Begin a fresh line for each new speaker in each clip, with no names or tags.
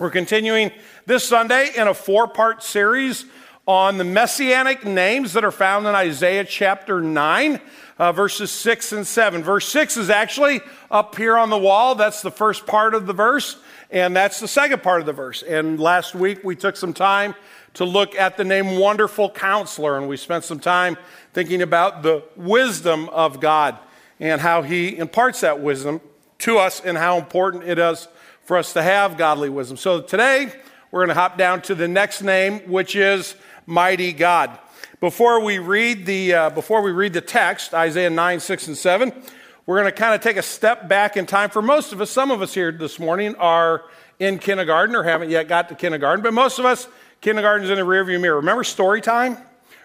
We're continuing this Sunday in a four part series on the messianic names that are found in Isaiah chapter 9, uh, verses 6 and 7. Verse 6 is actually up here on the wall. That's the first part of the verse, and that's the second part of the verse. And last week we took some time to look at the name Wonderful Counselor, and we spent some time thinking about the wisdom of God and how He imparts that wisdom to us and how important it is for us to have godly wisdom. So today, we're going to hop down to the next name, which is Mighty God. Before we read the, uh, before we read the text, Isaiah 9, 6, and 7, we're going to kind of take a step back in time. For most of us, some of us here this morning are in kindergarten or haven't yet got to kindergarten, but most of us, kindergarten's in the rearview mirror. Remember story time?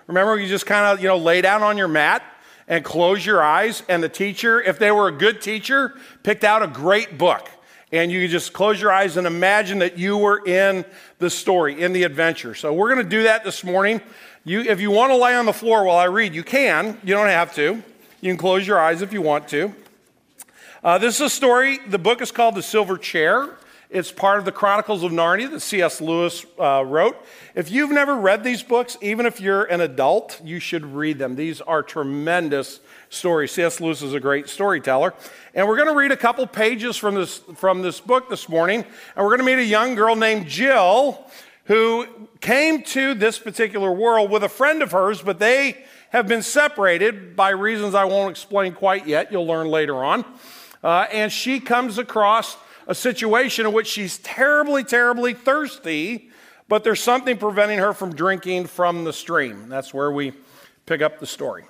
Remember you just kind of, you know, lay down on your mat and close your eyes, and the teacher, if they were a good teacher, picked out a great book and you just close your eyes and imagine that you were in the story, in the adventure. So we're going to do that this morning. You, if you want to lay on the floor while I read, you can. You don't have to. You can close your eyes if you want to. Uh, this is a story. The book is called The Silver Chair. It's part of the Chronicles of Narnia that C.S. Lewis uh, wrote. If you've never read these books, even if you're an adult, you should read them. These are tremendous stories. C.S. Lewis is a great storyteller. And we're going to read a couple pages from this, from this book this morning. And we're going to meet a young girl named Jill who came to this particular world with a friend of hers, but they have been separated by reasons I won't explain quite yet. You'll learn later on. Uh, and she comes across a situation in which she's terribly, terribly thirsty, but there's something preventing her from drinking from the stream. That's where we pick up the story.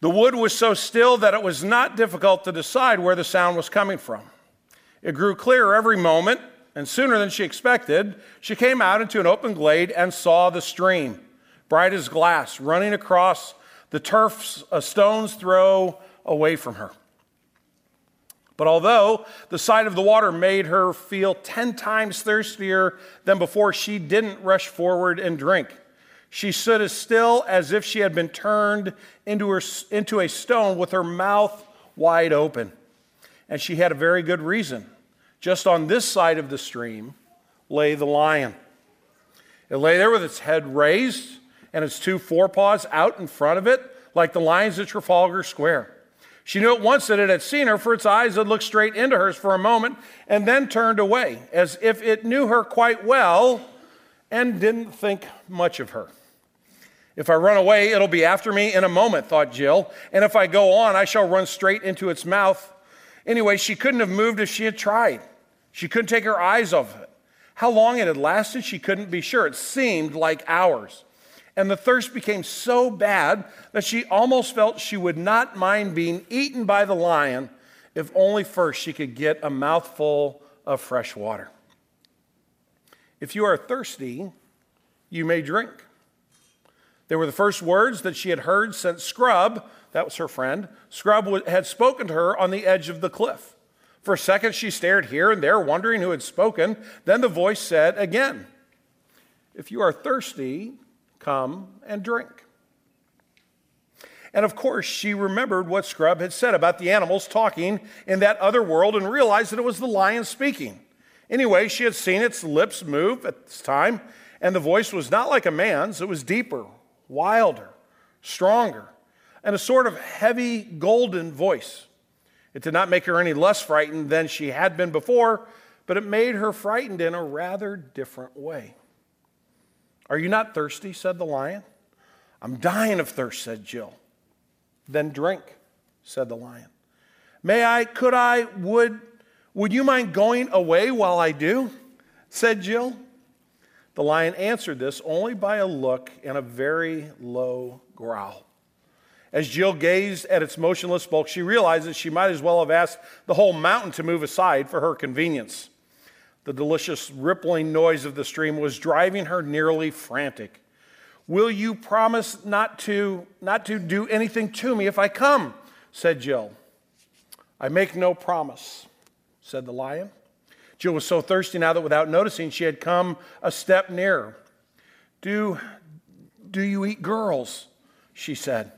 The wood was so still that it was not difficult to decide where the sound was coming from. It grew clearer every moment, and sooner than she expected, she came out into an open glade and saw the stream, bright as glass, running across the turf a uh, stone's throw away from her. But although the sight of the water made her feel 10 times thirstier than before, she didn't rush forward and drink. She stood as still as if she had been turned into, her, into a stone with her mouth wide open. And she had a very good reason. Just on this side of the stream lay the lion. It lay there with its head raised and its two forepaws out in front of it, like the lions at Trafalgar Square. She knew at once that it had seen her, for its eyes had looked straight into hers for a moment and then turned away, as if it knew her quite well and didn't think much of her. If I run away, it'll be after me in a moment, thought Jill. And if I go on, I shall run straight into its mouth. Anyway, she couldn't have moved if she had tried. She couldn't take her eyes off it. How long it had lasted, she couldn't be sure. It seemed like hours. And the thirst became so bad that she almost felt she would not mind being eaten by the lion if only first she could get a mouthful of fresh water. If you are thirsty, you may drink. They were the first words that she had heard since Scrub, that was her friend, Scrub had spoken to her on the edge of the cliff. For a second, she stared here and there, wondering who had spoken. Then the voice said again, If you are thirsty, come and drink. And of course, she remembered what Scrub had said about the animals talking in that other world and realized that it was the lion speaking. Anyway, she had seen its lips move at this time, and the voice was not like a man's, it was deeper, wilder, stronger, and a sort of heavy golden voice. It did not make her any less frightened than she had been before, but it made her frightened in a rather different way. Are you not thirsty? said the lion. I'm dying of thirst, said Jill. Then drink, said the lion. May I, could I, would, would you mind going away while I do? said Jill. The lion answered this only by a look and a very low growl. As Jill gazed at its motionless bulk, she realized that she might as well have asked the whole mountain to move aside for her convenience. The delicious rippling noise of the stream was driving her nearly frantic. Will you promise not to, not to do anything to me if I come? said Jill. I make no promise, said the lion. Jill was so thirsty now that without noticing, she had come a step nearer. Do, do you eat girls? She said.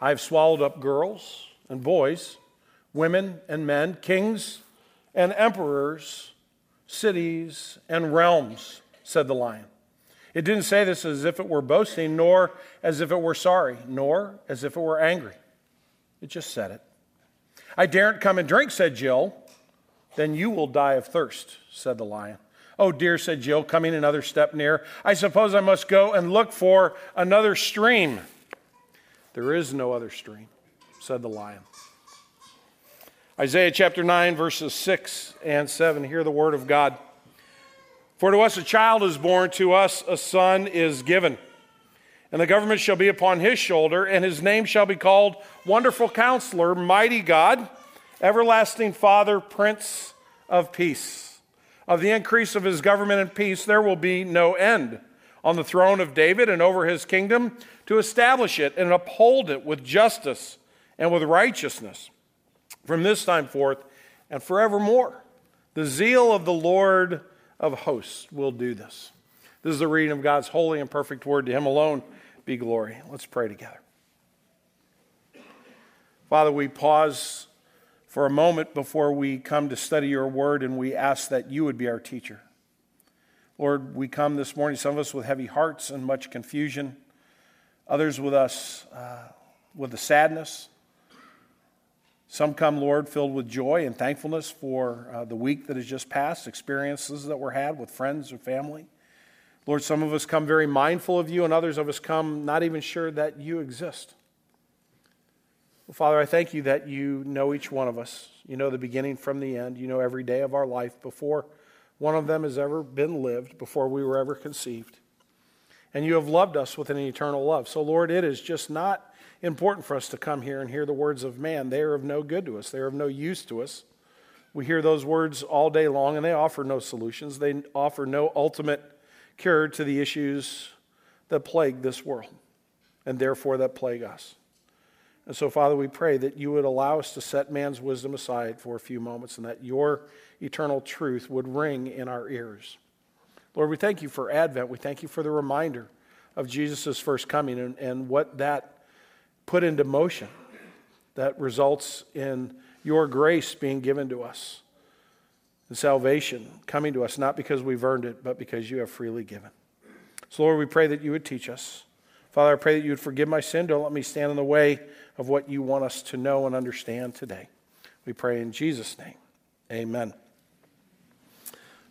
I've swallowed up girls and boys, women and men, kings and emperors cities, and realms, said the lion. It didn't say this as if it were boasting, nor as if it were sorry, nor as if it were angry. It just said it. I daren't come and drink, said Jill. Then you will die of thirst, said the lion. Oh, dear, said Jill, coming another step near. I suppose I must go and look for another stream. There is no other stream, said the lion. Isaiah chapter 9, verses 6 and 7. Hear the word of God. For to us a child is born, to us a son is given. And the government shall be upon his shoulder, and his name shall be called Wonderful Counselor, Mighty God, Everlasting Father, Prince of Peace. Of the increase of his government and peace, there will be no end on the throne of David and over his kingdom to establish it and uphold it with justice and with righteousness from this time forth and forevermore. The zeal of the Lord of hosts will do this. This is the reading of God's holy and perfect word. To him alone be glory. Let's pray together. Father, we pause for a moment before we come to study your word and we ask that you would be our teacher. Lord, we come this morning, some of us with heavy hearts and much confusion, others with us uh, with the sadness some come, Lord, filled with joy and thankfulness for uh, the week that has just passed, experiences that were had with friends or family. Lord, some of us come very mindful of you, and others of us come not even sure that you exist. Well, Father, I thank you that you know each one of us. You know the beginning from the end. You know every day of our life before one of them has ever been lived, before we were ever conceived. And you have loved us with an eternal love. So, Lord, it is just not important for us to come here and hear the words of man. They are of no good to us, they are of no use to us. We hear those words all day long, and they offer no solutions. They offer no ultimate cure to the issues that plague this world, and therefore that plague us. And so, Father, we pray that you would allow us to set man's wisdom aside for a few moments and that your eternal truth would ring in our ears. Lord, we thank you for Advent. We thank you for the reminder of Jesus' first coming and, and what that put into motion that results in your grace being given to us and salvation coming to us, not because we've earned it, but because you have freely given. So, Lord, we pray that you would teach us. Father, I pray that you would forgive my sin. Don't let me stand in the way of what you want us to know and understand today. We pray in Jesus' name. Amen.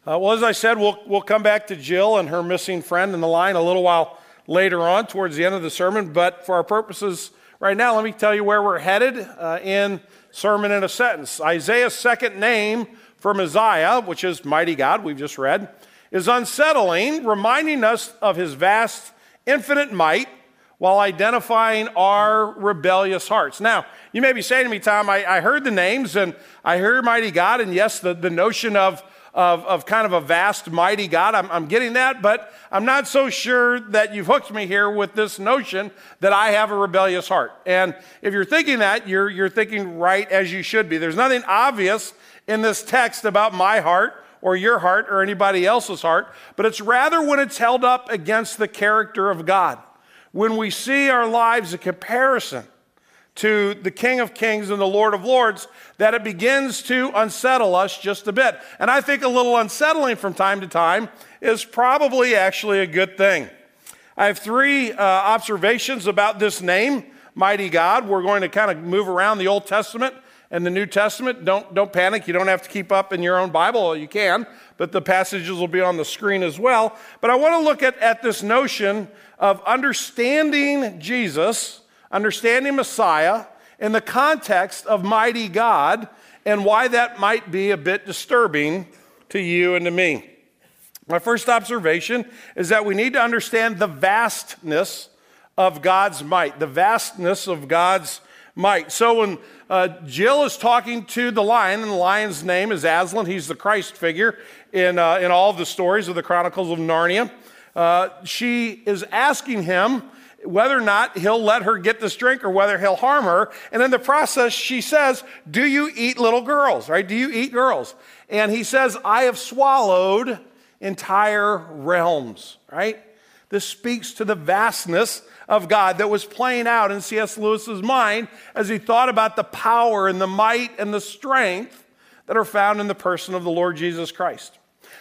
Uh, well, as I said, we'll, we'll come back to Jill and her missing friend in the line a little while later on towards the end of the sermon, but for our purposes Right now, let me tell you where we're headed uh, in Sermon in a Sentence. Isaiah's second name for Messiah, which is Mighty God, we've just read, is unsettling, reminding us of his vast, infinite might while identifying our rebellious hearts. Now, you may be saying to me, Tom, I, I heard the names and I heard Mighty God, and yes, the, the notion of of, of kind of a vast, mighty God. I'm, I'm getting that, but I'm not so sure that you've hooked me here with this notion that I have a rebellious heart. And if you're thinking that, you're, you're thinking right as you should be. There's nothing obvious in this text about my heart or your heart or anybody else's heart, but it's rather when it's held up against the character of God. When we see our lives a comparison to the King of Kings and the Lord of Lords that it begins to unsettle us just a bit. And I think a little unsettling from time to time is probably actually a good thing. I have three uh, observations about this name, Mighty God. We're going to kind of move around the Old Testament and the New Testament. Don't, don't panic. You don't have to keep up in your own Bible. You can, but the passages will be on the screen as well. But I want to look at, at this notion of understanding Jesus understanding Messiah in the context of mighty God and why that might be a bit disturbing to you and to me. My first observation is that we need to understand the vastness of God's might, the vastness of God's might. So when uh, Jill is talking to the lion, and the lion's name is Aslan, he's the Christ figure in, uh, in all of the stories of the Chronicles of Narnia. Uh, she is asking him whether or not he'll let her get this drink or whether he'll harm her. And in the process, she says, Do you eat little girls? Right? Do you eat girls? And he says, I have swallowed entire realms. Right? This speaks to the vastness of God that was playing out in C.S. Lewis's mind as he thought about the power and the might and the strength that are found in the person of the Lord Jesus Christ.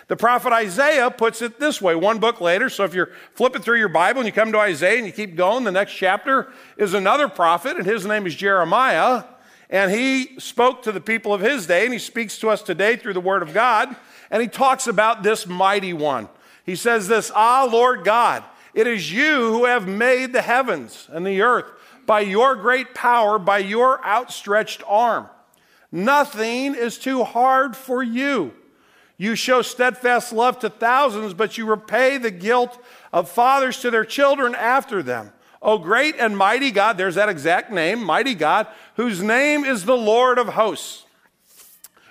The prophet Isaiah puts it this way, one book later. So if you're flipping through your Bible and you come to Isaiah and you keep going, the next chapter is another prophet, and his name is Jeremiah. And he spoke to the people of his day, and he speaks to us today through the Word of God. And he talks about this mighty one. He says this Ah, Lord God, it is you who have made the heavens and the earth by your great power, by your outstretched arm. Nothing is too hard for you. You show steadfast love to thousands, but you repay the guilt of fathers to their children after them. O great and mighty God, there's that exact name, mighty God, whose name is the Lord of hosts.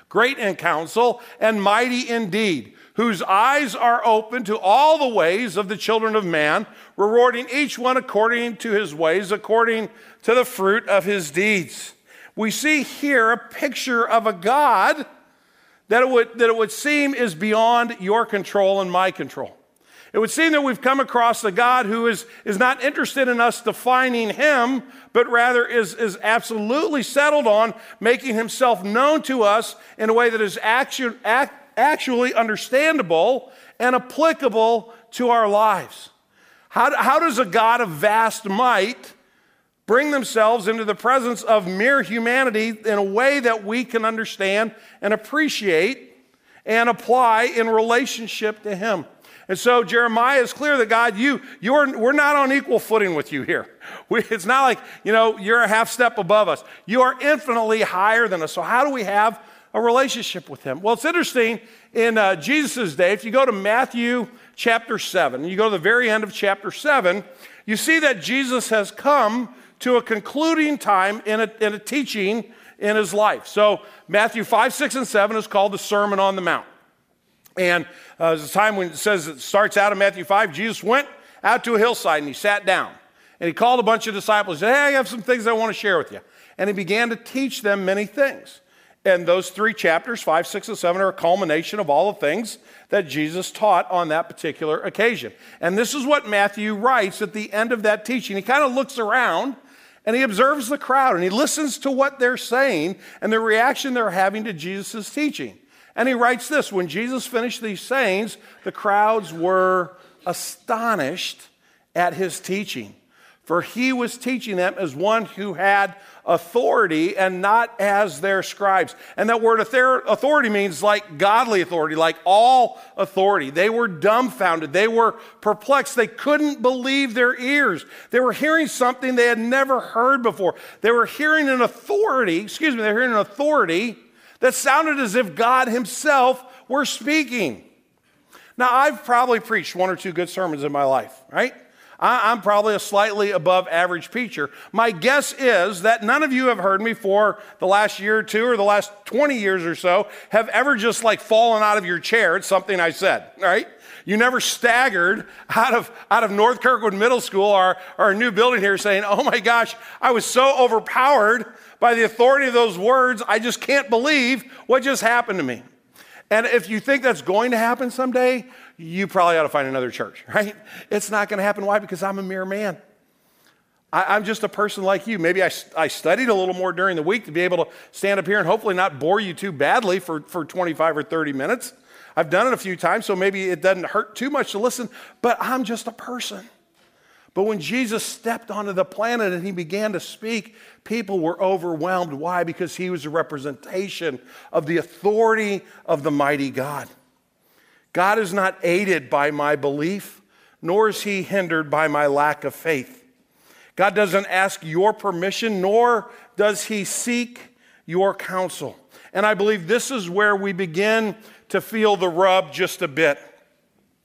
Great in counsel and mighty indeed, whose eyes are open to all the ways of the children of man, rewarding each one according to his ways, according to the fruit of his deeds. We see here a picture of a God that it would, that it would seem is beyond your control and my control. It would seem that we've come across a God who is, is not interested in us defining him, but rather is, is absolutely settled on making himself known to us in a way that is actu- act, actually understandable and applicable to our lives. How, how does a God of vast might bring themselves into the presence of mere humanity in a way that we can understand and appreciate and apply in relationship to him? And so Jeremiah is clear that God, you, you're, we're not on equal footing with you here. We, it's not like, you know, you're a half step above us. You are infinitely higher than us. So how do we have a relationship with him? Well, it's interesting in uh, Jesus' day, if you go to Matthew chapter 7, you go to the very end of chapter 7, you see that Jesus has come to a concluding time in a, in a teaching in his life. So Matthew 5, 6, and 7 is called the Sermon on the Mount. And uh, a time when it says it starts out in Matthew 5, Jesus went out to a hillside and he sat down. And he called a bunch of disciples and said, Hey, I have some things I want to share with you. And he began to teach them many things. And those three chapters, 5, 6, and 7, are a culmination of all the things that Jesus taught on that particular occasion. And this is what Matthew writes at the end of that teaching. He kind of looks around and he observes the crowd and he listens to what they're saying and the reaction they're having to Jesus' teaching. And he writes this When Jesus finished these sayings, the crowds were astonished at his teaching, for he was teaching them as one who had authority and not as their scribes. And that word authority means like godly authority, like all authority. They were dumbfounded. They were perplexed. They couldn't believe their ears. They were hearing something they had never heard before. They were hearing an authority, excuse me, they were hearing an authority that sounded as if God Himself were speaking. Now, I've probably preached one or two good sermons in my life, right? I'm probably a slightly above average preacher. My guess is that none of you have heard me for the last year or two or the last 20 years or so have ever just like fallen out of your chair at something I said, right? You never staggered out of, out of North Kirkwood Middle School, our, our new building here, saying, Oh my gosh, I was so overpowered by the authority of those words. I just can't believe what just happened to me. And if you think that's going to happen someday, you probably ought to find another church, right? It's not going to happen. Why? Because I'm a mere man. I, am just a person like you. Maybe I, I studied a little more during the week to be able to stand up here and hopefully not bore you too badly for, for 25 or 30 minutes. I've done it a few times, so maybe it doesn't hurt too much to listen, but I'm just a person. But when Jesus stepped onto the planet and he began to speak, people were overwhelmed. Why? Because he was a representation of the authority of the mighty God. God is not aided by my belief, nor is he hindered by my lack of faith. God doesn't ask your permission, nor does he seek your counsel. And I believe this is where we begin to feel the rub just a bit.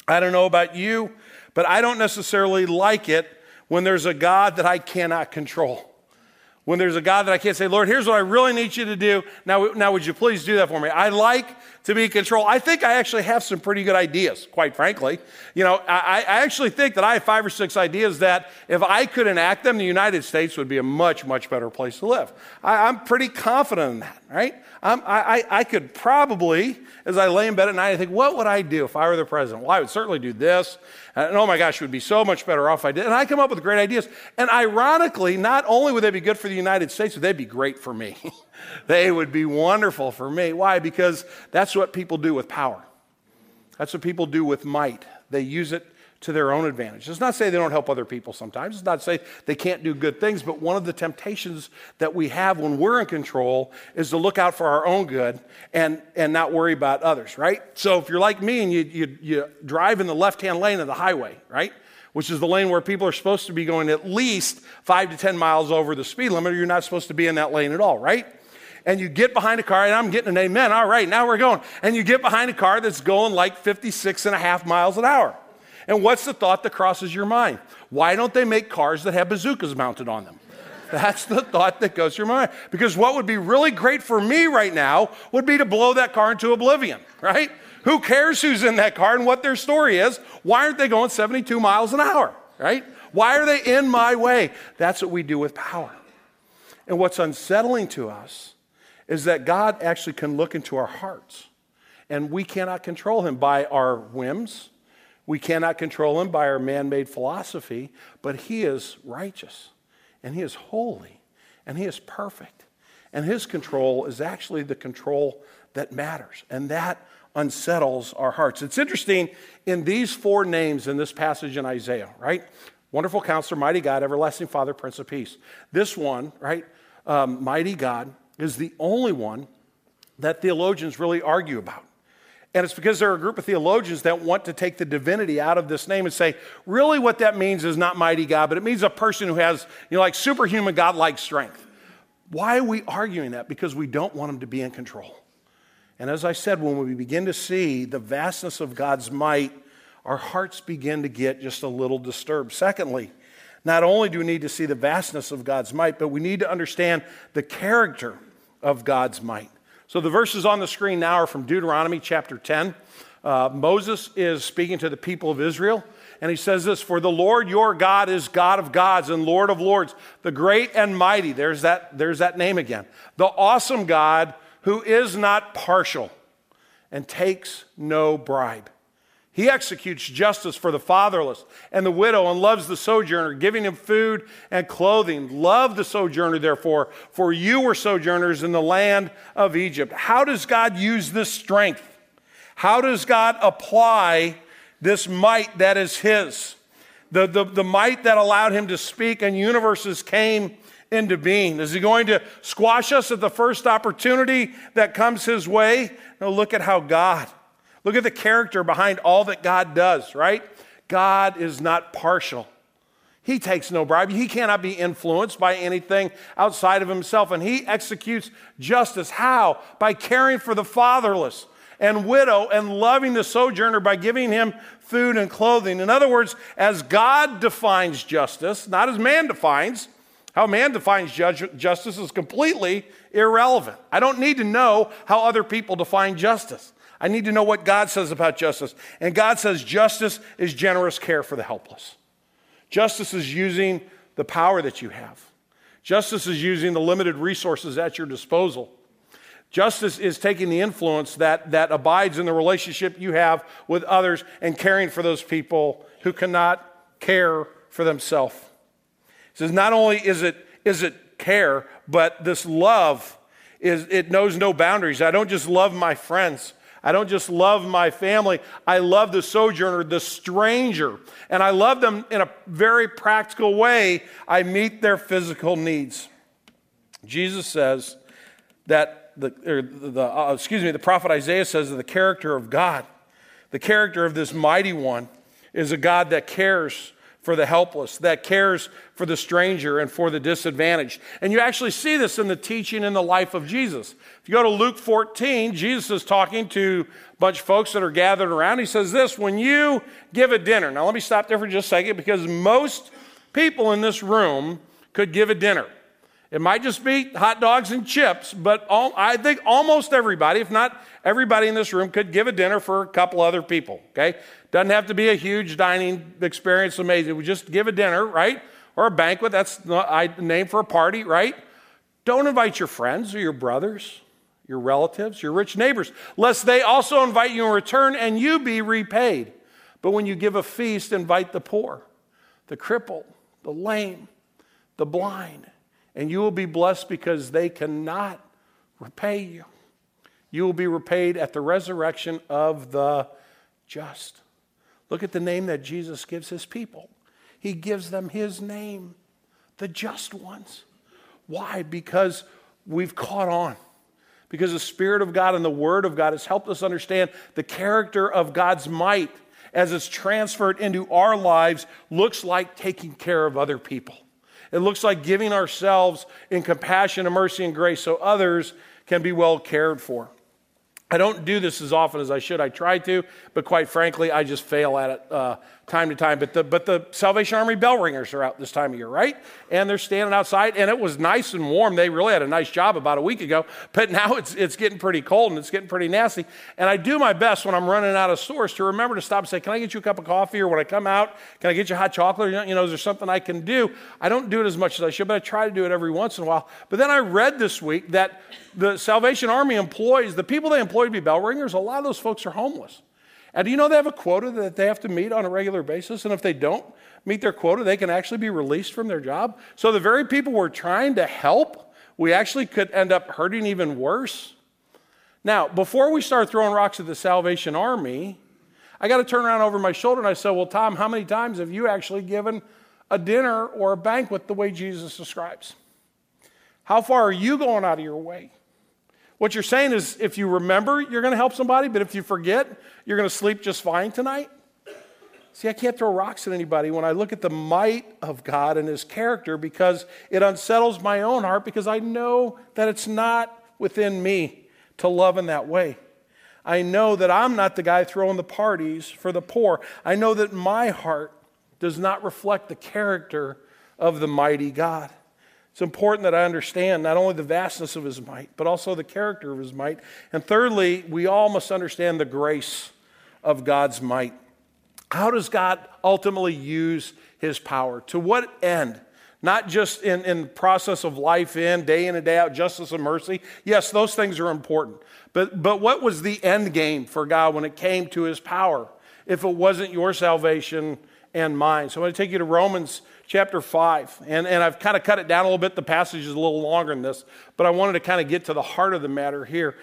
I don't know about you, but I don't necessarily like it when there's a God that I cannot control. When there's a God that I can't say, Lord, here's what I really need you to do. Now, now would you please do that for me? I like to be in control. I think I actually have some pretty good ideas, quite frankly. You know, I, I actually think that I have five or six ideas that if I could enact them, the United States would be a much, much better place to live. I, am pretty confident in that, right? I, I, I could probably, as I lay in bed at night, I think, what would I do if I were the president? Well, I would certainly do this. And oh my gosh, it would be so much better off if I did. And I come up with great ideas. And ironically, not only would they be good for the United States, but they'd be great for me. they would be wonderful for me. Why? Because that's what people do with power. That's what people do with might. They use it to their own advantage. It's not say they don't help other people sometimes. It's not say they can't do good things, but one of the temptations that we have when we're in control is to look out for our own good and, and not worry about others, right? So if you're like me and you, you, you drive in the left hand lane of the highway, right? Which is the lane where people are supposed to be going at least five to 10 miles over the speed limit, or you're not supposed to be in that lane at all, right? and you get behind a car, and I'm getting an amen, all right, now we're going. And you get behind a car that's going like 56 and a half miles an hour. And what's the thought that crosses your mind? Why don't they make cars that have bazookas mounted on them? That's the thought that goes through your mind. Because what would be really great for me right now would be to blow that car into oblivion, right? Who cares who's in that car and what their story is? Why aren't they going 72 miles an hour, right? Why are they in my way? That's what we do with power. And what's unsettling to us is that God actually can look into our hearts, and we cannot control Him by our whims we cannot control him by our man made philosophy, but he is righteous and he is holy and he is perfect. And his control is actually the control that matters. And that unsettles our hearts. It's interesting in these four names in this passage in Isaiah, right? Wonderful counselor, mighty God, everlasting Father, Prince of Peace. This one, right? Um, mighty God is the only one that theologians really argue about. And it's because there are a group of theologians that want to take the divinity out of this name and say, really, what that means is not mighty God, but it means a person who has, you know, like superhuman God-like strength. Why are we arguing that? Because we don't want him to be in control. And as I said, when we begin to see the vastness of God's might, our hearts begin to get just a little disturbed. Secondly, not only do we need to see the vastness of God's might, but we need to understand the character of God's might. So the verses on the screen now are from Deuteronomy chapter 10. Uh, Moses is speaking to the people of Israel, and he says this For the Lord your God is God of gods and Lord of lords, the great and mighty. There's that, there's that name again. The awesome God who is not partial and takes no bribe. He executes justice for the fatherless and the widow and loves the sojourner, giving him food and clothing. Love the sojourner, therefore, for you were sojourners in the land of Egypt. How does God use this strength? How does God apply this might that is His? The, the, the might that allowed Him to speak and universes came into being. Is He going to squash us at the first opportunity that comes His way? No, look at how God Look at the character behind all that God does, right? God is not partial. He takes no bribe. He cannot be influenced by anything outside of himself. And he executes justice. How? By caring for the fatherless and widow and loving the sojourner by giving him food and clothing. In other words, as God defines justice, not as man defines, how man defines justice is completely irrelevant. I don't need to know how other people define justice. I need to know what God says about justice. And God says justice is generous care for the helpless. Justice is using the power that you have. Justice is using the limited resources at your disposal. Justice is taking the influence that, that abides in the relationship you have with others and caring for those people who cannot care for themselves. He says, not only is it, is it care, but this love is it knows no boundaries. I don't just love my friends. I don't just love my family, I love the sojourner, the stranger. And I love them in a very practical way. I meet their physical needs. Jesus says that the, the uh, excuse me, the prophet Isaiah says that the character of God, the character of this mighty one, is a God that cares for the helpless, that cares for the stranger and for the disadvantaged. And you actually see this in the teaching in the life of Jesus. If you go to Luke 14, Jesus is talking to a bunch of folks that are gathered around. He says this when you give a dinner. Now, let me stop there for just a second because most people in this room could give a dinner. It might just be hot dogs and chips, but all, I think almost everybody, if not everybody in this room, could give a dinner for a couple other people, okay? Doesn't have to be a huge dining experience, amazing. We just give a dinner, right? Or a banquet, that's the name for a party, right? Don't invite your friends or your brothers, your relatives, your rich neighbors, lest they also invite you in return and you be repaid. But when you give a feast, invite the poor, the crippled, the lame, the blind and you will be blessed because they cannot repay you. You will be repaid at the resurrection of the just. Look at the name that Jesus gives his people. He gives them his name, the just ones. Why? Because we've caught on. Because the Spirit of God and the Word of God has helped us understand the character of God's might as it's transferred into our lives looks like taking care of other people. It looks like giving ourselves in compassion and mercy and grace so others can be well cared for. I don't do this as often as I should. I try to, but quite frankly, I just fail at it uh, time to time. But the, but the Salvation Army bell ringers are out this time of year, right? And they're standing outside, and it was nice and warm. They really had a nice job about a week ago, but now it's, it's getting pretty cold and it's getting pretty nasty. And I do my best when I'm running out of stores to remember to stop and say, Can I get you a cup of coffee? Or when I come out, can I get you hot chocolate? You know, is there something I can do? I don't do it as much as I should, but I try to do it every once in a while. But then I read this week that the Salvation Army employees, the people they employ to be bell ringers, a lot of those folks are homeless. And do you know they have a quota that they have to meet on a regular basis? And if they don't meet their quota, they can actually be released from their job. So the very people we're trying to help, we actually could end up hurting even worse. Now, before we start throwing rocks at the Salvation Army, I got to turn around over my shoulder and I said, Well, Tom, how many times have you actually given a dinner or a banquet the way Jesus describes? How far are you going out of your way? What you're saying is if you remember, you're going to help somebody, but if you forget, you're going to sleep just fine tonight? See, I can't throw rocks at anybody when I look at the might of God and His character because it unsettles my own heart because I know that it's not within me to love in that way. I know that I'm not the guy throwing the parties for the poor. I know that my heart does not reflect the character of the mighty God. It's important that I understand not only the vastness of his might, but also the character of his might. And thirdly, we all must understand the grace of God's might. How does God ultimately use his power? To what end? Not just in, in process of life in, day in and day out, justice and mercy. Yes, those things are important. But, but what was the end game for God when it came to his power? If it wasn't your salvation and mine. So I'm going to take you to Romans chapter 5. And, and I've kind of cut it down a little bit. The passage is a little longer than this, but I wanted to kind of get to the heart of the matter here.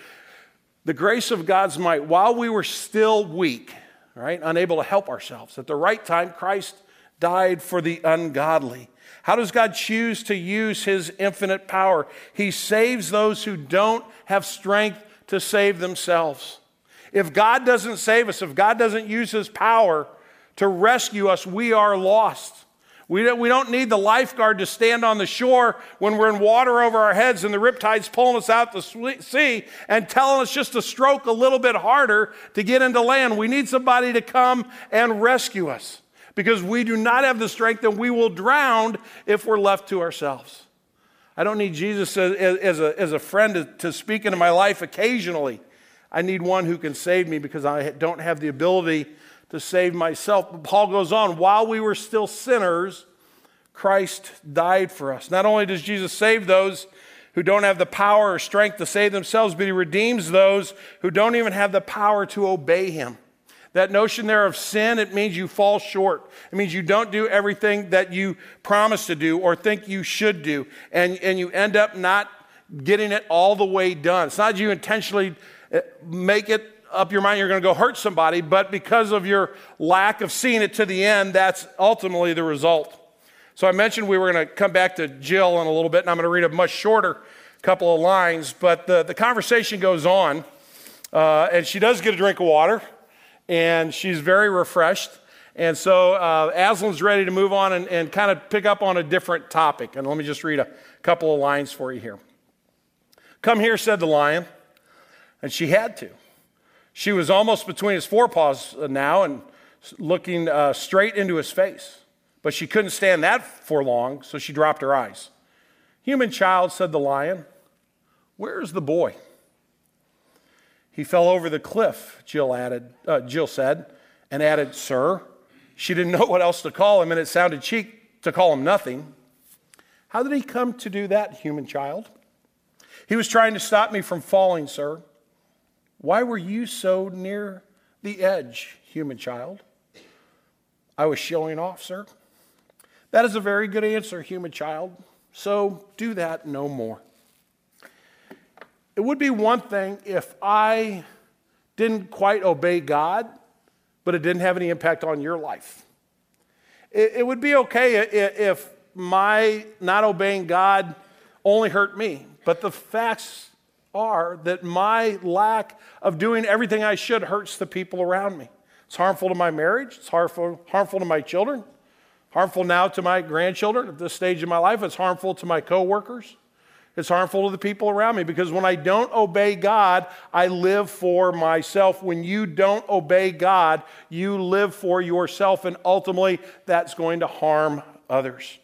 The grace of God's might, while we were still weak, right, unable to help ourselves, at the right time, Christ died for the ungodly. How does God choose to use his infinite power? He saves those who don't have strength to save themselves. If God doesn't save us, if God doesn't use his power to rescue us, we are lost. We don't, we don't need the lifeguard to stand on the shore when we're in water over our heads and the riptide's pulling us out to sea and telling us just to stroke a little bit harder to get into land. We need somebody to come and rescue us because we do not have the strength and we will drown if we're left to ourselves. I don't need Jesus as, a, as a friend to, to speak into my life occasionally. I need one who can save me because I don't have the ability to save myself. But Paul goes on, while we were still sinners, Christ died for us. Not only does Jesus save those who don't have the power or strength to save themselves, but he redeems those who don't even have the power to obey him. That notion there of sin, it means you fall short. It means you don't do everything that you promise to do or think you should do. And, and you end up not getting it all the way done. It's not you intentionally uh, make it up your mind you're going to go hurt somebody, but because of your lack of seeing it to the end, that's ultimately the result. So I mentioned we were going to come back to Jill in a little bit, and I'm going to read a much shorter couple of lines, but the, the conversation goes on, uh, and she does get a drink of water, and she's very refreshed. And so uh, Aslan's ready to move on and, and kind of pick up on a different topic. And let me just read a couple of lines for you here. Come here, said the lion. And she had to. She was almost between his forepaws now and looking uh, straight into his face. But she couldn't stand that for long, so she dropped her eyes. Human child, said the lion, where's the boy? He fell over the cliff, Jill, added, uh, Jill said, and added, Sir. She didn't know what else to call him, and it sounded cheap to call him nothing. How did he come to do that, human child? He was trying to stop me from falling, sir. Why were you so near the edge, human child? I was showing off, sir. That is a very good answer, human child. So do that no more. It would be one thing if I didn't quite obey God, but it didn't have any impact on your life. It, would be okay if my not obeying God only hurt me, but the facts are that my lack of doing everything I should hurts the people around me. It's harmful to my marriage, it's harmful, harmful to my children, harmful now to my grandchildren at this stage of my life, it's harmful to my coworkers. It's harmful to the people around me because when I don't obey God, I live for myself. When you don't obey God, you live for yourself, and ultimately that's going to harm others.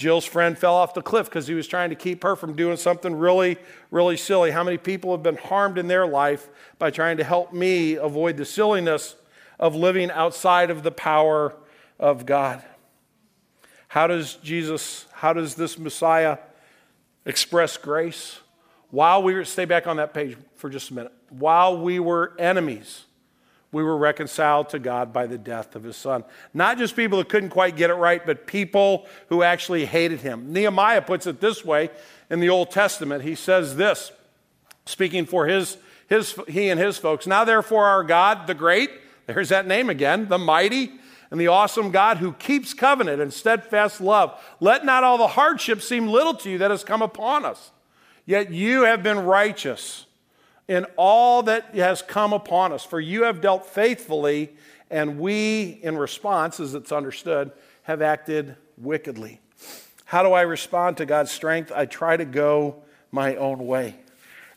Jill's friend fell off the cliff because he was trying to keep her from doing something really, really silly. How many people have been harmed in their life by trying to help me avoid the silliness of living outside of the power of God? How does Jesus, how does this Messiah express grace? While we were, stay back on that page for just a minute. While we were enemies, we were reconciled to God by the death of his son. Not just people who couldn't quite get it right, but people who actually hated him. Nehemiah puts it this way in the Old Testament. He says this, speaking for his, his, he and his folks. Now, therefore, our God, the great, there's that name again, the mighty, and the awesome God who keeps covenant and steadfast love. Let not all the hardship seem little to you that has come upon us. Yet you have been righteous in all that has come upon us. For you have dealt faithfully, and we, in response, as it's understood, have acted wickedly. How do I respond to God's strength? I try to go my own way.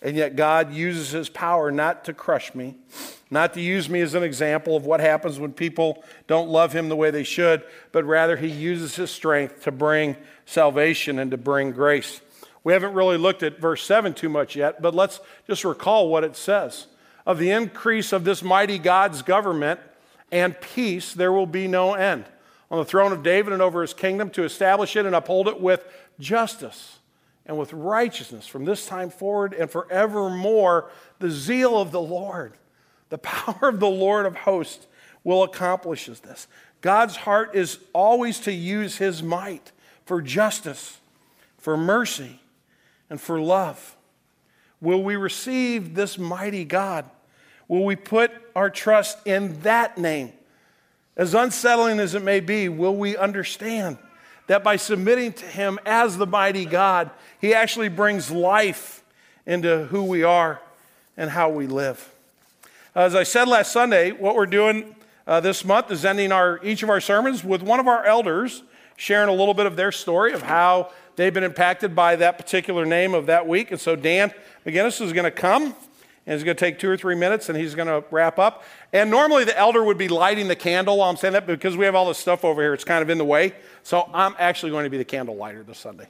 And yet, God uses his power not to crush me, not to use me as an example of what happens when people don't love him the way they should, but rather, he uses his strength to bring salvation and to bring grace. We haven't really looked at verse 7 too much yet, but let's just recall what it says. Of the increase of this mighty God's government and peace, there will be no end. On the throne of David and over his kingdom to establish it and uphold it with justice and with righteousness from this time forward and forevermore. The zeal of the Lord, the power of the Lord of hosts will accomplish this. God's heart is always to use his might for justice, for mercy, and for love? Will we receive this mighty God? Will we put our trust in that name? As unsettling as it may be, will we understand that by submitting to Him as the mighty God, He actually brings life into who we are and how we live? As I said last Sunday, what we're doing uh, this month is ending our, each of our sermons with one of our elders sharing a little bit of their story of how they've been impacted by that particular name of that week. And so Dan McGinnis is going to come and he's going to take two or three minutes and he's going to wrap up. And normally the elder would be lighting the candle while I'm saying that, because we have all this stuff over here, it's kind of in the way. So I'm actually going to be the candle lighter this Sunday.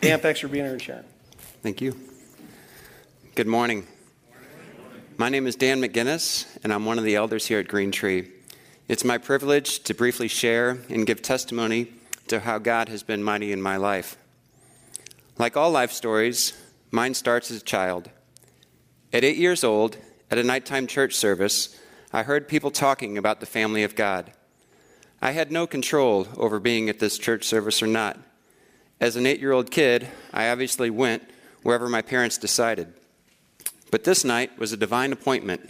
Dan, thanks for being here and sharing.
Thank you. Good morning. My name is Dan McGinnis, and I'm one of the elders here at Green Tree. It's my privilege to briefly share and give testimony to how God has been mighty in my life. Like all life stories, mine starts as a child. At eight years old, at a nighttime church service, I heard people talking about the family of God. I had no control over being at this church service or not. As an eight year old kid, I obviously went wherever my parents decided. But this night was a divine appointment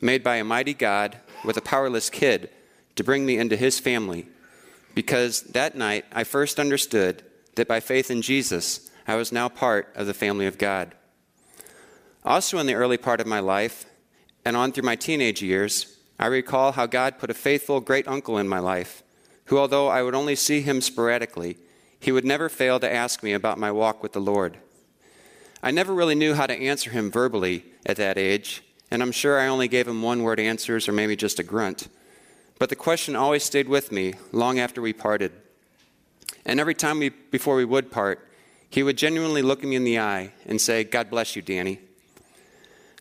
made by a mighty God with a powerless kid to bring me into his family because that night I first understood that by faith in Jesus, I was now part of the family of God. Also, in the early part of my life, and on through my teenage years, I recall how God put a faithful great uncle in my life, who, although I would only see him sporadically, he would never fail to ask me about my walk with the Lord. I never really knew how to answer him verbally at that age, and I'm sure I only gave him one word answers or maybe just a grunt. But the question always stayed with me long after we parted. And every time we, before we would part, he would genuinely look me in the eye and say, God bless you, Danny.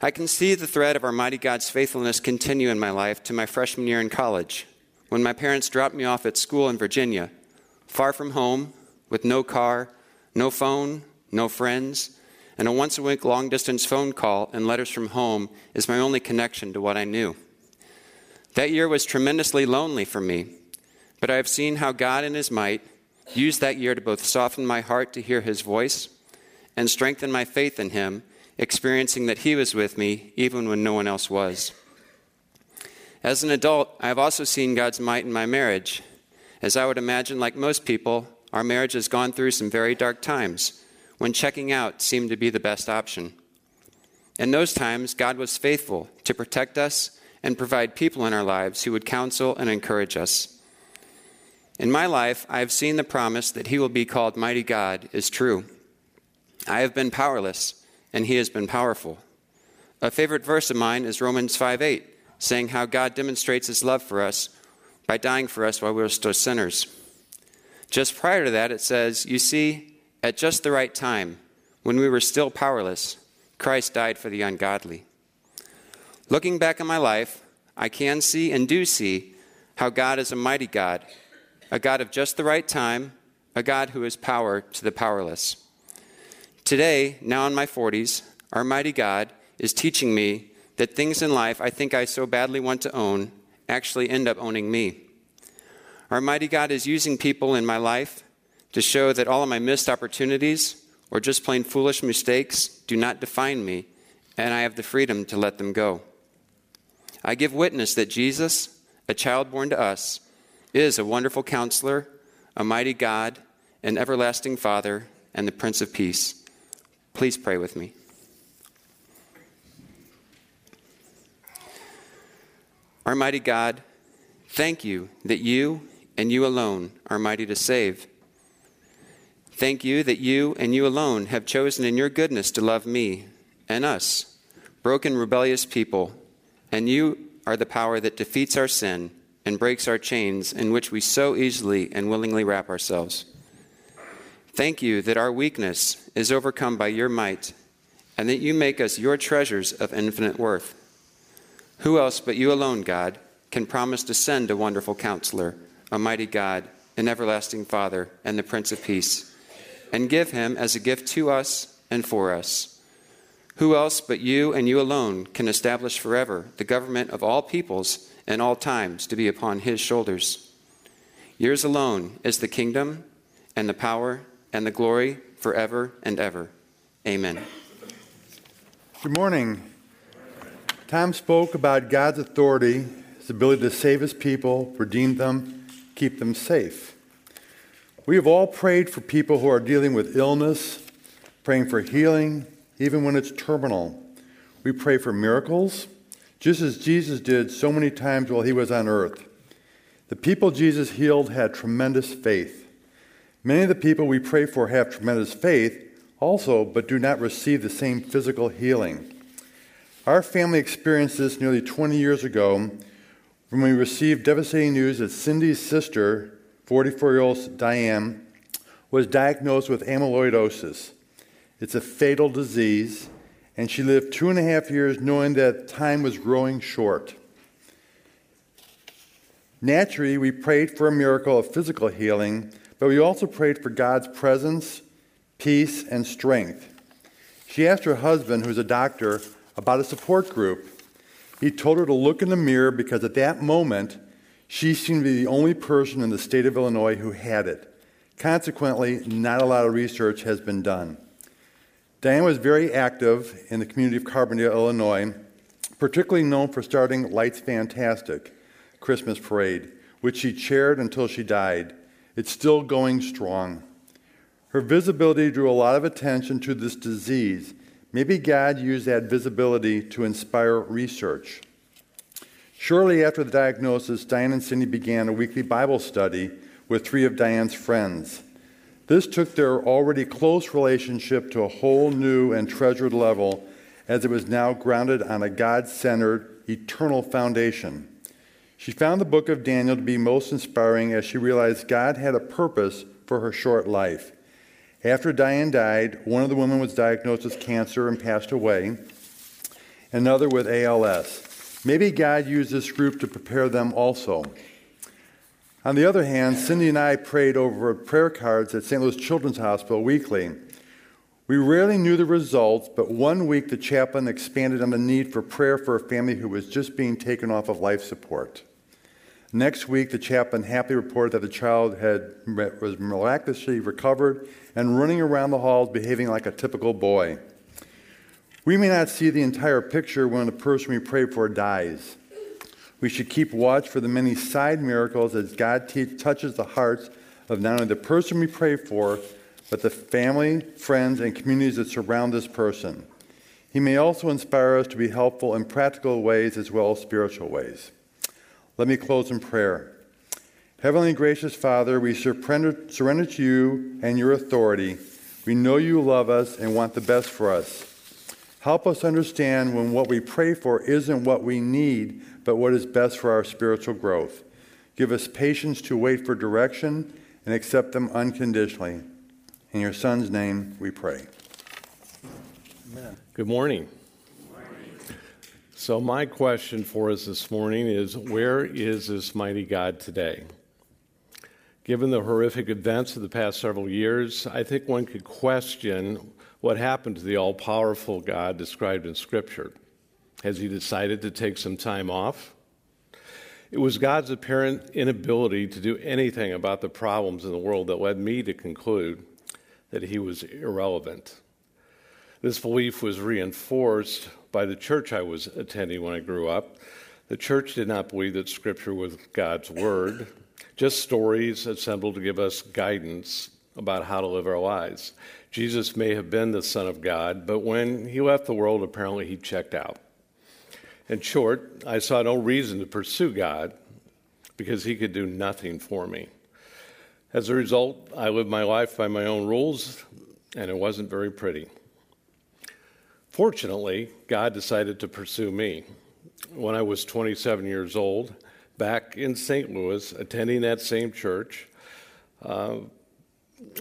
I can see the thread of our mighty God's faithfulness continue in my life to my freshman year in college, when my parents dropped me off at school in Virginia, far from home, with no car, no phone, no friends, and a once a week long distance phone call and letters from home is my only connection to what I knew. That year was tremendously lonely for me, but I have seen how God in His might used that year to both soften my heart to hear His voice and strengthen my faith in Him, experiencing that He was with me even when no one else was. As an adult, I have also seen God's might in my marriage. As I would imagine, like most people, our marriage has gone through some very dark times when checking out seemed to be the best option. In those times, God was faithful to protect us and provide people in our lives who would counsel and encourage us. In my life, I have seen the promise that He will be called Mighty God is true. I have been powerless, and He has been powerful. A favorite verse of mine is Romans 5 8, saying how God demonstrates His love for us by dying for us while we were still sinners. Just prior to that, it says, You see, at just the right time, when we were still powerless, Christ died for the ungodly. Looking back on my life, I can see and do see how God is a mighty God, a God of just the right time, a God who is power to the powerless. Today, now in my 40s, our mighty God is teaching me that things in life I think I so badly want to own actually end up owning me. Our mighty God is using people in my life to show that all of my missed opportunities or just plain foolish mistakes do not define me, and I have the freedom to let them go. I give witness that Jesus, a child born to us, is a wonderful counselor, a mighty God, an everlasting Father, and the Prince of Peace. Please pray with me. Our mighty God, thank you that you and you alone are mighty to save. Thank you that you and you alone have chosen in your goodness to love me and us, broken, rebellious people, and you are the power that defeats our sin and breaks our chains in which we so easily and willingly wrap ourselves. Thank you that our weakness is overcome by your might and that you make us your treasures of infinite worth. Who else but you alone, God, can promise to send a wonderful counselor, a mighty God, an everlasting Father, and the Prince of Peace? and give him as a gift to us and for us. Who else but you and you alone can establish forever the government of all peoples and all times to be upon his shoulders? Yours alone is the kingdom and the power and the glory forever and ever. Amen.
Good morning. Tom spoke about God's authority, his ability to save his people, redeem them, keep them safe. We have all prayed for people who are dealing with illness, praying for healing, even when it's terminal. We pray for miracles, just as Jesus did so many times while he was on earth. The people Jesus healed had tremendous faith. Many of the people we pray for have tremendous faith also, but do not receive the same physical healing. Our family experienced this nearly 20 years ago when we received devastating news that Cindy's sister 44 year old Diane, was diagnosed with amyloidosis. It's a fatal disease, and she lived two and a half years knowing that time was growing short. Naturally, we prayed for a miracle of physical healing, but we also prayed for God's presence, peace, and strength. She asked her husband, who's a doctor, about a support group. He told her to look in the mirror because at that moment, she seemed to be the only person in the state of Illinois who had it. Consequently, not a lot of research has been done. Diane was very active in the community of Carbondale, Illinois, particularly known for starting Lights Fantastic Christmas Parade, which she chaired until she died. It's still going strong. Her visibility drew a lot of attention to this disease. Maybe God used that visibility to inspire research. Shortly after the diagnosis, Diane and Cindy began a weekly Bible study with three of Diane's friends. This took their already close relationship to a whole new and treasured level as it was now grounded on a God centered, eternal foundation. She found the book of Daniel to be most inspiring as she realized God had a purpose for her short life. After Diane died, one of the women was diagnosed with cancer and passed away, another with ALS. Maybe God used this group to prepare them also. On the other hand, Cindy and I prayed over prayer cards at St. Louis Children's Hospital weekly. We rarely knew the results, but one week the chaplain expanded on the need for prayer for a family who was just being taken off of life support. Next week, the chaplain happily reported that the child had, was miraculously recovered and running around the halls behaving like a typical boy. We may not see the entire picture when the person we pray for dies. We should keep watch for the many side miracles as God touches the hearts of not only the person we pray for, but the family, friends, and communities that surround this person. He may also inspire us to be helpful in practical ways as well as spiritual ways. Let me close in prayer. Heavenly gracious Father, we surrender, surrender to you and your authority. We know you love us and want the best for us. Help us understand when what we pray for isn't what we need, but what is best for our spiritual growth. Give us patience to wait for direction and accept them unconditionally. In your Son's name we pray.
Amen. Good morning. So, my question for us this morning is Where is this mighty God today? Given the horrific events of the past several years, I think one could question what happened to the all powerful God described in Scripture. Has he decided to take some time off? It was God's apparent inability to do anything about the problems in the world that led me to conclude that he was irrelevant. This belief was reinforced by the church I was attending when I grew up. The church did not believe that Scripture was God's Word, just stories assembled to give us guidance about how to live our lives. Jesus may have been the Son of God, but when he left the world, apparently he checked out. In short, I saw no reason to pursue God because he could do nothing for me. As a result, I lived my life by my own rules, and it wasn't very pretty. Fortunately, God decided to pursue me. When I was 27 years old, back in St. Louis, attending that same church, uh,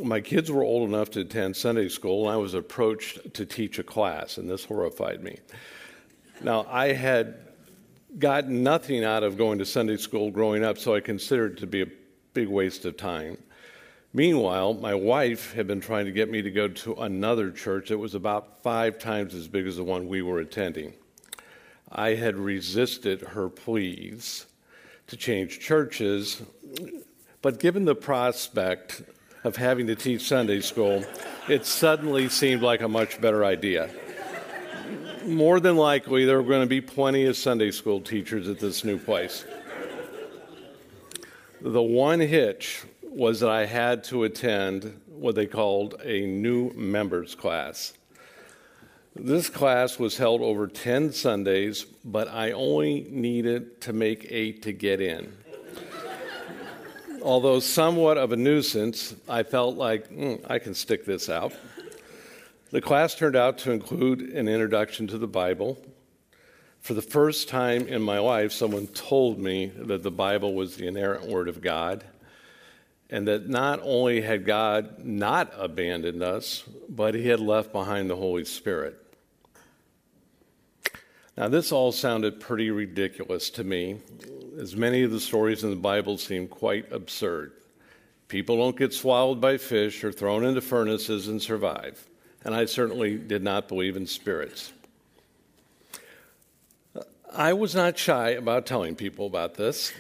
my kids were old enough to attend Sunday school, and I was approached to teach a class, and this horrified me. Now, I had gotten nothing out of going to Sunday school growing up, so I considered it to be a big waste of time. Meanwhile, my wife had been trying to get me to go to another church that was about five times as big as the one we were attending. I had resisted her pleas to change churches, but given the prospect of having to teach Sunday school, it suddenly seemed like a much better idea. More than likely, there were going to be plenty of Sunday school teachers at this new place. The one hitch was that I had to attend what they called a new members class. This class was held over 10 Sundays, but I only needed to make eight to get in. Although somewhat of a nuisance, I felt like mm, I can stick this out. The class turned out to include an introduction to the Bible. For the first time in my life, someone told me that the Bible was the inerrant Word of God, and that not only had God not abandoned us, but He had left behind the Holy Spirit. Now, this all sounded pretty ridiculous to me, as many of the stories in the Bible seem quite absurd. People don't get swallowed by fish or thrown into furnaces and survive, and I certainly did not believe in spirits. I was not shy about telling people about this,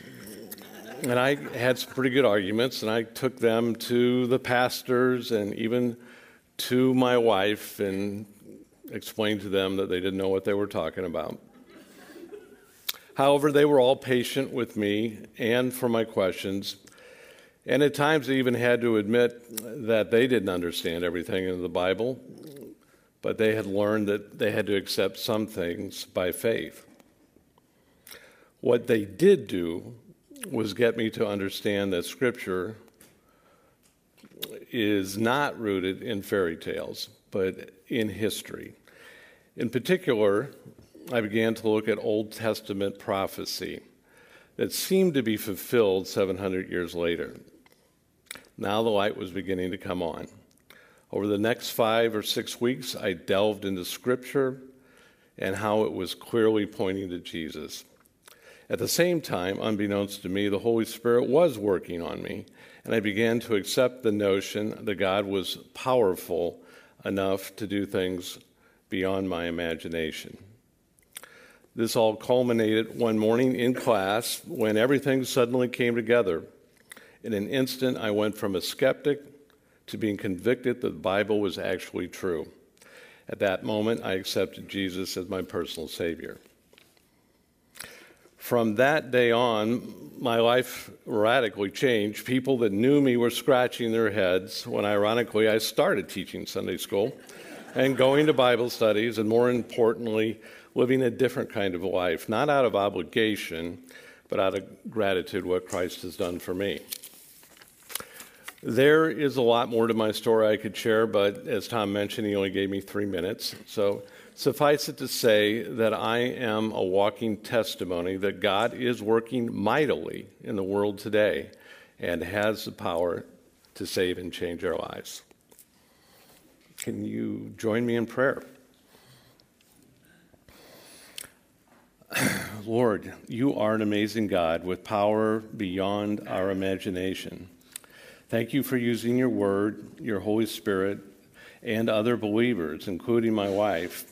and I had some pretty good arguments, and I took them to the pastors and even to my wife and explained to them that they didn't know what they were talking about. However, they were all patient with me and for my questions, and at times they even had to admit that they didn't understand everything in the Bible, but they had learned that they had to accept some things by faith. What they did do was get me to understand that Scripture is not rooted in fairy tales, but in history. In particular, I began to look at Old Testament prophecy that seemed to be fulfilled 700 years later. Now the light was beginning to come on. Over the next five or six weeks, I delved into Scripture and how it was clearly pointing to Jesus. At the same time, unbeknownst to me, the Holy Spirit was working on me, and I began to accept the notion that God was powerful enough to do things beyond my imagination. This all culminated one morning in class when everything suddenly came together. In an instant, I went from a skeptic to being convicted that the Bible was actually true. At that moment, I accepted Jesus as my personal Savior. From that day on, my life radically changed. People that knew me were scratching their heads when, ironically, I started teaching Sunday school and going to Bible studies, and more importantly, living a different kind of life, not out of obligation, but out of gratitude, what Christ has done for me. There is a lot more to my story I could share, but as Tom mentioned, he only gave me three minutes. So suffice it to say that I am a walking testimony that God is working mightily in the world today and has the power to save and change our lives. Can you join me in prayer? Lord, you are an amazing God with power beyond our imagination. Thank you for using your word, your Holy Spirit, and other believers, including my wife,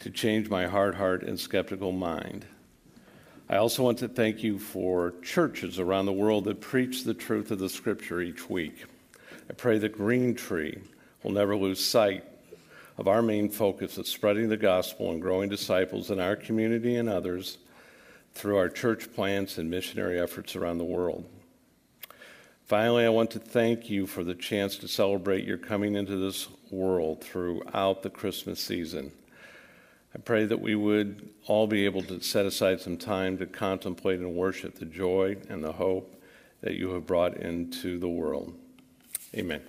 to change my hard heart and skeptical mind. I also want to thank you for churches around the world that preach the truth of the scripture each week. I pray that Green Tree will never lose sight of our main focus of spreading the gospel and growing disciples in our community and others through our church plants and missionary efforts around the world. Finally, I want to thank you for the chance to celebrate your coming into this world throughout the Christmas season. I pray that we would all be able to set aside some time to contemplate and worship the joy and the hope that you have brought into the world. Amen.